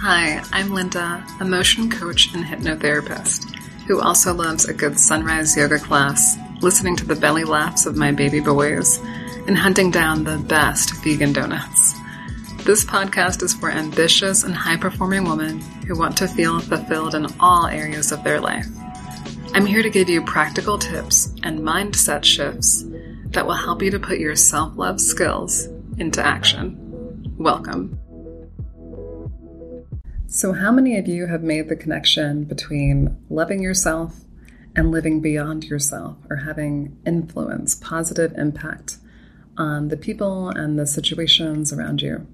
Hi, I'm Linda, a motion coach and hypnotherapist who also loves a good sunrise yoga class, listening to the belly laughs of my baby boys, and hunting down the best vegan donuts. This podcast is for ambitious and high performing women who want to feel fulfilled in all areas of their life. I'm here to give you practical tips and mindset shifts that will help you to put your self love skills into action. Welcome. So, how many of you have made the connection between loving yourself and living beyond yourself or having influence, positive impact on the people and the situations around you?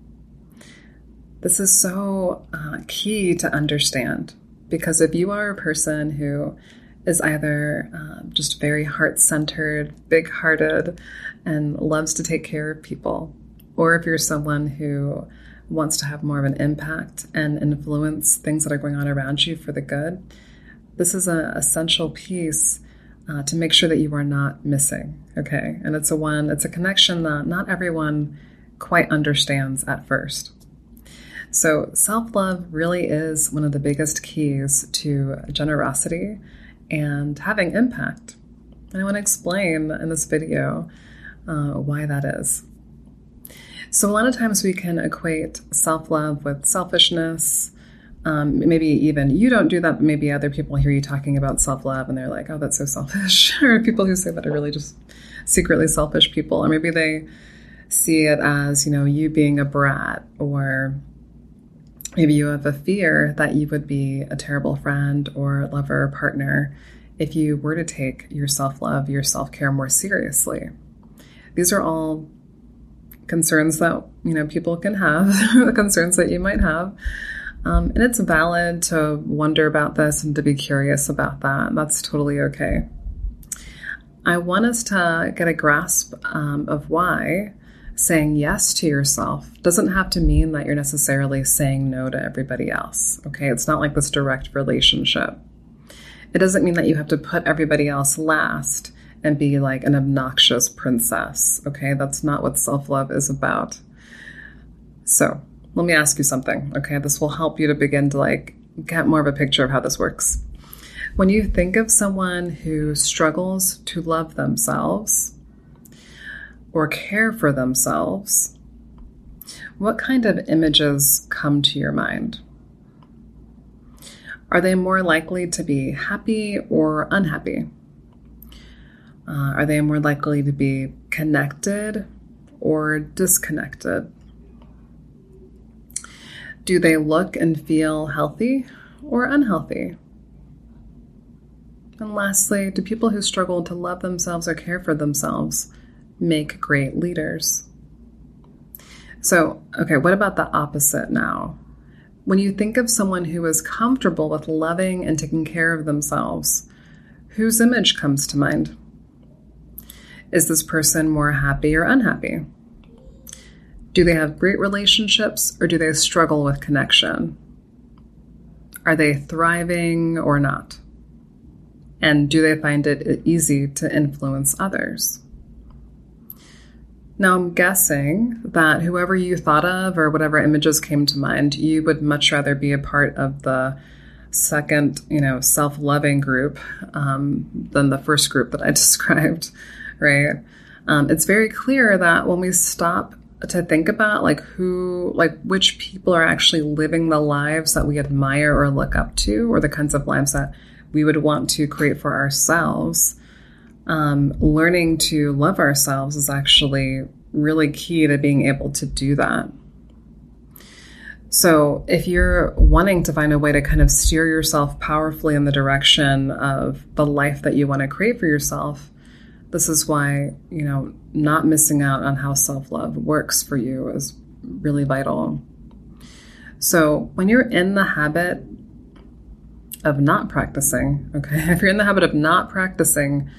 This is so uh, key to understand because if you are a person who is either uh, just very heart centered, big hearted, and loves to take care of people, or if you're someone who wants to have more of an impact and influence things that are going on around you for the good, this is an essential piece uh, to make sure that you are not missing. Okay. And it's a one, it's a connection that not everyone quite understands at first. So, self love really is one of the biggest keys to generosity and having impact. And I want to explain in this video uh, why that is. So, a lot of times we can equate self love with selfishness. Um, maybe even you don't do that, but maybe other people hear you talking about self love and they're like, oh, that's so selfish. or people who say that are really just secretly selfish people. Or maybe they see it as, you know, you being a brat or maybe you have a fear that you would be a terrible friend or lover or partner if you were to take your self love, your self care more seriously. These are all concerns that you know people can have, the concerns that you might have. Um, and it's valid to wonder about this and to be curious about that. That's totally okay. I want us to get a grasp um, of why saying yes to yourself doesn't have to mean that you're necessarily saying no to everybody else. Okay, it's not like this direct relationship. It doesn't mean that you have to put everybody else last and be like an obnoxious princess. Okay, that's not what self love is about. So, let me ask you something. Okay, this will help you to begin to like get more of a picture of how this works. When you think of someone who struggles to love themselves or care for themselves, what kind of images come to your mind? Are they more likely to be happy or unhappy? Uh, are they more likely to be connected or disconnected? Do they look and feel healthy or unhealthy? And lastly, do people who struggle to love themselves or care for themselves make great leaders? So, okay, what about the opposite now? When you think of someone who is comfortable with loving and taking care of themselves, whose image comes to mind? Is this person more happy or unhappy? Do they have great relationships or do they struggle with connection? Are they thriving or not? And do they find it easy to influence others? Now, I'm guessing that whoever you thought of or whatever images came to mind, you would much rather be a part of the second, you know, self loving group um, than the first group that I described right? Um, it's very clear that when we stop to think about like who like which people are actually living the lives that we admire or look up to or the kinds of lives that we would want to create for ourselves um, learning to love ourselves is actually really key to being able to do that so if you're wanting to find a way to kind of steer yourself powerfully in the direction of the life that you want to create for yourself this is why, you know, not missing out on how self love works for you is really vital. So, when you're in the habit of not practicing, okay, if you're in the habit of not practicing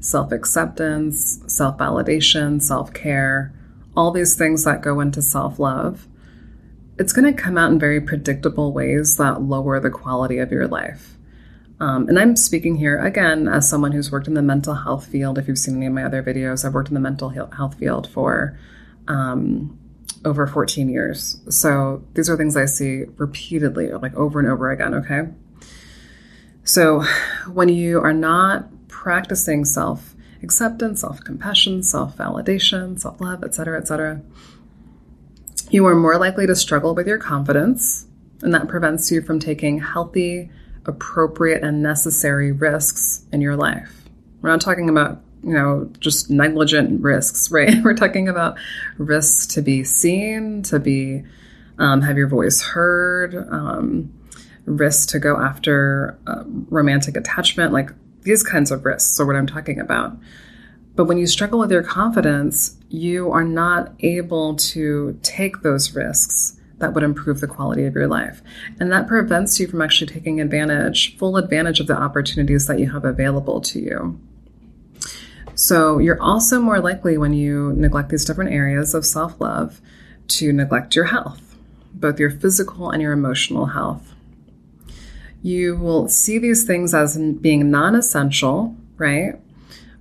self acceptance, self validation, self care, all these things that go into self love, it's going to come out in very predictable ways that lower the quality of your life. Um, and I'm speaking here again as someone who's worked in the mental health field. If you've seen any of my other videos, I've worked in the mental health field for um, over 14 years. So these are things I see repeatedly, like over and over again, okay? So when you are not practicing self acceptance, self compassion, self validation, self love, etc., etc., you are more likely to struggle with your confidence, and that prevents you from taking healthy, appropriate, and necessary risks in your life. We're not talking about you know, just negligent risks, right? We're talking about risks to be seen, to be, um, have your voice heard, um, risks to go after uh, romantic attachment, like these kinds of risks are what I'm talking about. But when you struggle with your confidence, you are not able to take those risks that would improve the quality of your life. And that prevents you from actually taking advantage, full advantage of the opportunities that you have available to you. So you're also more likely when you neglect these different areas of self love to neglect your health, both your physical and your emotional health. You will see these things as being non essential, right?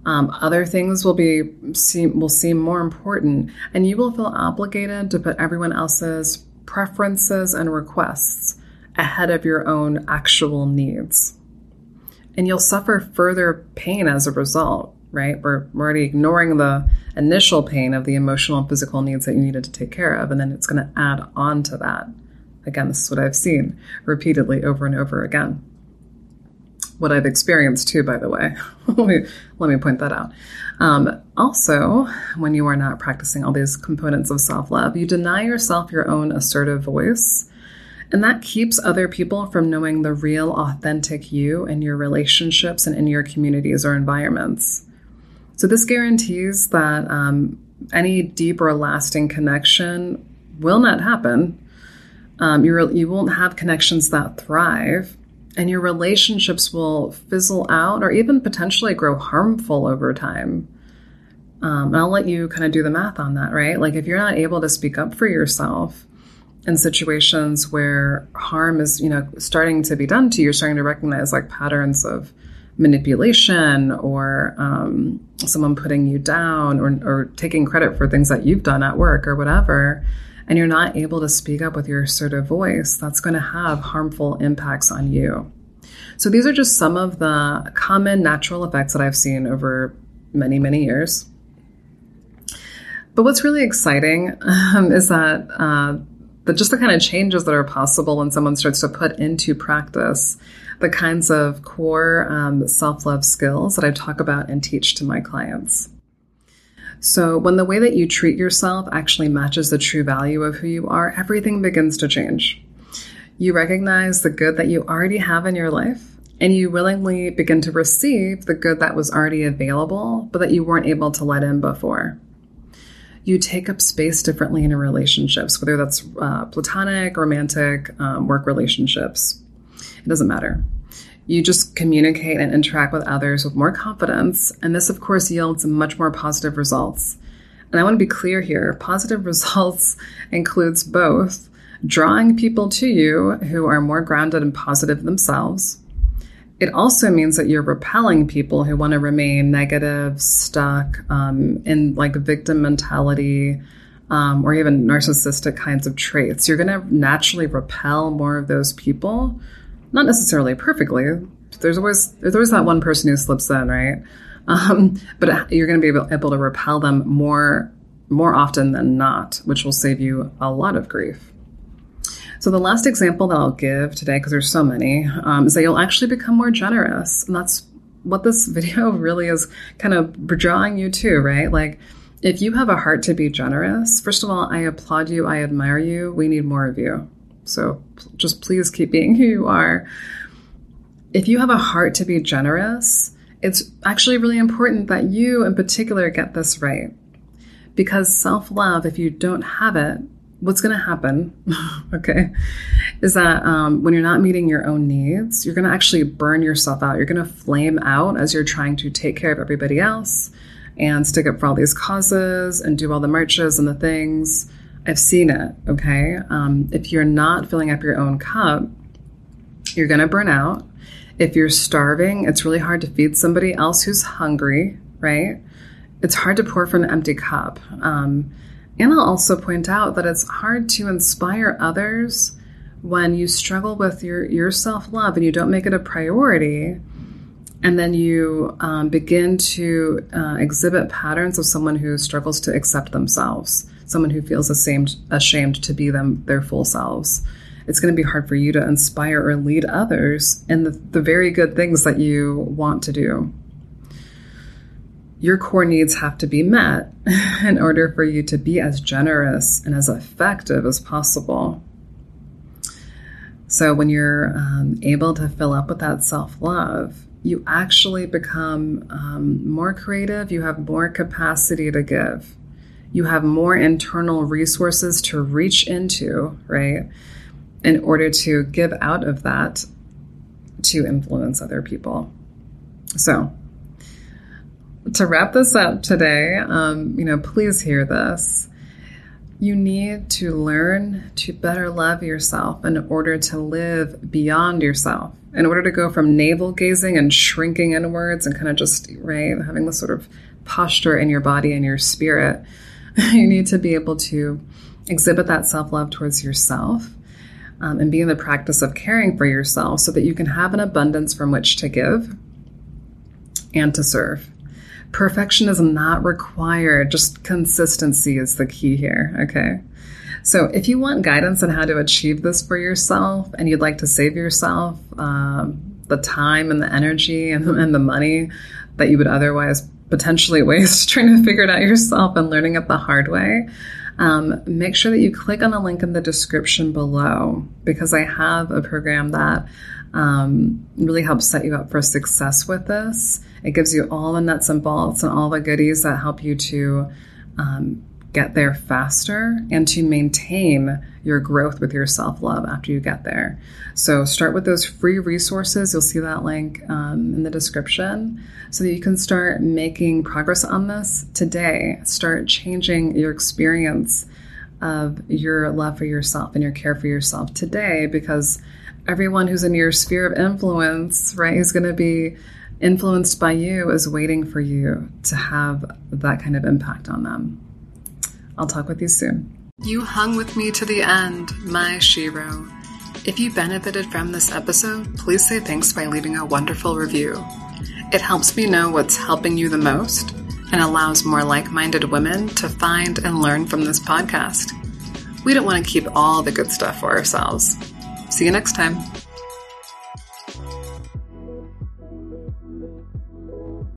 Um, other things will be seem, will seem more important, and you will feel obligated to put everyone else's preferences and requests ahead of your own actual needs. And you'll suffer further pain as a result right? We're, already ignoring the initial pain of the emotional and physical needs that you needed to take care of, and then it's going to add on to that. Again, this is what I've seen repeatedly over and over again. What I've experienced too, by the way. let, me, point that out. Um, also, when you are not practicing all these components of self love, you deny yourself your own assertive voice. And that keeps other people from knowing the real, authentic you in your relationships and in your communities or environments. So this guarantees that um, any deep or lasting connection will not happen. Um, you, re- you won't have connections that thrive, and your relationships will fizzle out or even potentially grow harmful over time. Um, and I'll let you kind of do the math on that, right? Like if you're not able to speak up for yourself in situations where harm is, you know, starting to be done to you, you're starting to recognize like patterns of manipulation or um, someone putting you down or, or taking credit for things that you've done at work or whatever, and you're not able to speak up with your assertive voice, that's going to have harmful impacts on you. So, these are just some of the common natural effects that I've seen over many, many years. But what's really exciting um, is that uh, just the kind of changes that are possible when someone starts to put into practice the kinds of core um, self love skills that I talk about and teach to my clients. So, when the way that you treat yourself actually matches the true value of who you are, everything begins to change. You recognize the good that you already have in your life, and you willingly begin to receive the good that was already available, but that you weren't able to let in before. You take up space differently in your relationships, whether that's uh, platonic, romantic, um, work relationships. It doesn't matter. You just communicate and interact with others with more confidence, and this, of course, yields much more positive results. And I want to be clear here positive results includes both drawing people to you who are more grounded and positive themselves. It also means that you're repelling people who want to remain negative, stuck um, in like victim mentality, um, or even narcissistic kinds of traits. You're going to naturally repel more of those people not necessarily perfectly. There's always there's always that one person who slips in, right? Um, but you're going to be able, able to repel them more more often than not, which will save you a lot of grief. So the last example that I'll give today, because there's so many, um, is that you'll actually become more generous, and that's what this video really is kind of drawing you to, right? Like. If you have a heart to be generous, first of all, I applaud you. I admire you. We need more of you. So just please keep being who you are. If you have a heart to be generous, it's actually really important that you in particular get this right. Because self love, if you don't have it, what's going to happen, okay, is that um, when you're not meeting your own needs, you're going to actually burn yourself out. You're going to flame out as you're trying to take care of everybody else and stick up for all these causes and do all the marches and the things I've seen it. Okay. Um, if you're not filling up your own cup, you're to burn out. If you're starving, it's really hard to feed somebody else who's hungry, right? It's hard to pour from an empty cup. Um, And I'll also point out that it's hard to inspire others when you struggle with your, your self love and you don't make it a priority. And then you um, begin to uh, exhibit patterns of someone who struggles to accept themselves, someone who feels ashamed, ashamed to be them their full selves. It's going to be hard for you to inspire or lead others in the, the very good things that you want to do your core needs have to be met in order for you to be as generous and as effective as possible. So, when you're um, able to fill up with that self love, you actually become um, more creative, you have more capacity to give, you have more internal resources to reach into, right? In order to give out of that to influence other people. So, to wrap this up today, um, you know, please hear this. You need to learn to better love yourself in order to live beyond yourself. In order to go from navel gazing and shrinking inwards and kind of just, right, having this sort of posture in your body and your spirit, you need to be able to exhibit that self love towards yourself um, and be in the practice of caring for yourself so that you can have an abundance from which to give and to serve. Perfection is not required, just consistency is the key here, okay? So, if you want guidance on how to achieve this for yourself and you'd like to save yourself um, the time and the energy and, and the money that you would otherwise potentially waste trying to figure it out yourself and learning it the hard way, um, make sure that you click on the link in the description below because I have a program that um, really helps set you up for success with this. It gives you all the nuts and bolts and all the goodies that help you to um, get there faster and to maintain your growth with your self love after you get there. So, start with those free resources. You'll see that link um, in the description so that you can start making progress on this today. Start changing your experience of your love for yourself and your care for yourself today because everyone who's in your sphere of influence, right, is going to be influenced by you is waiting for you to have that kind of impact on them. I'll talk with you soon. You hung with me to the end, my shero. If you benefited from this episode, please say thanks by leaving a wonderful review. It helps me know what's helping you the most and allows more like minded women to find and learn from this podcast. We don't want to keep all the good stuff for ourselves. See you next time.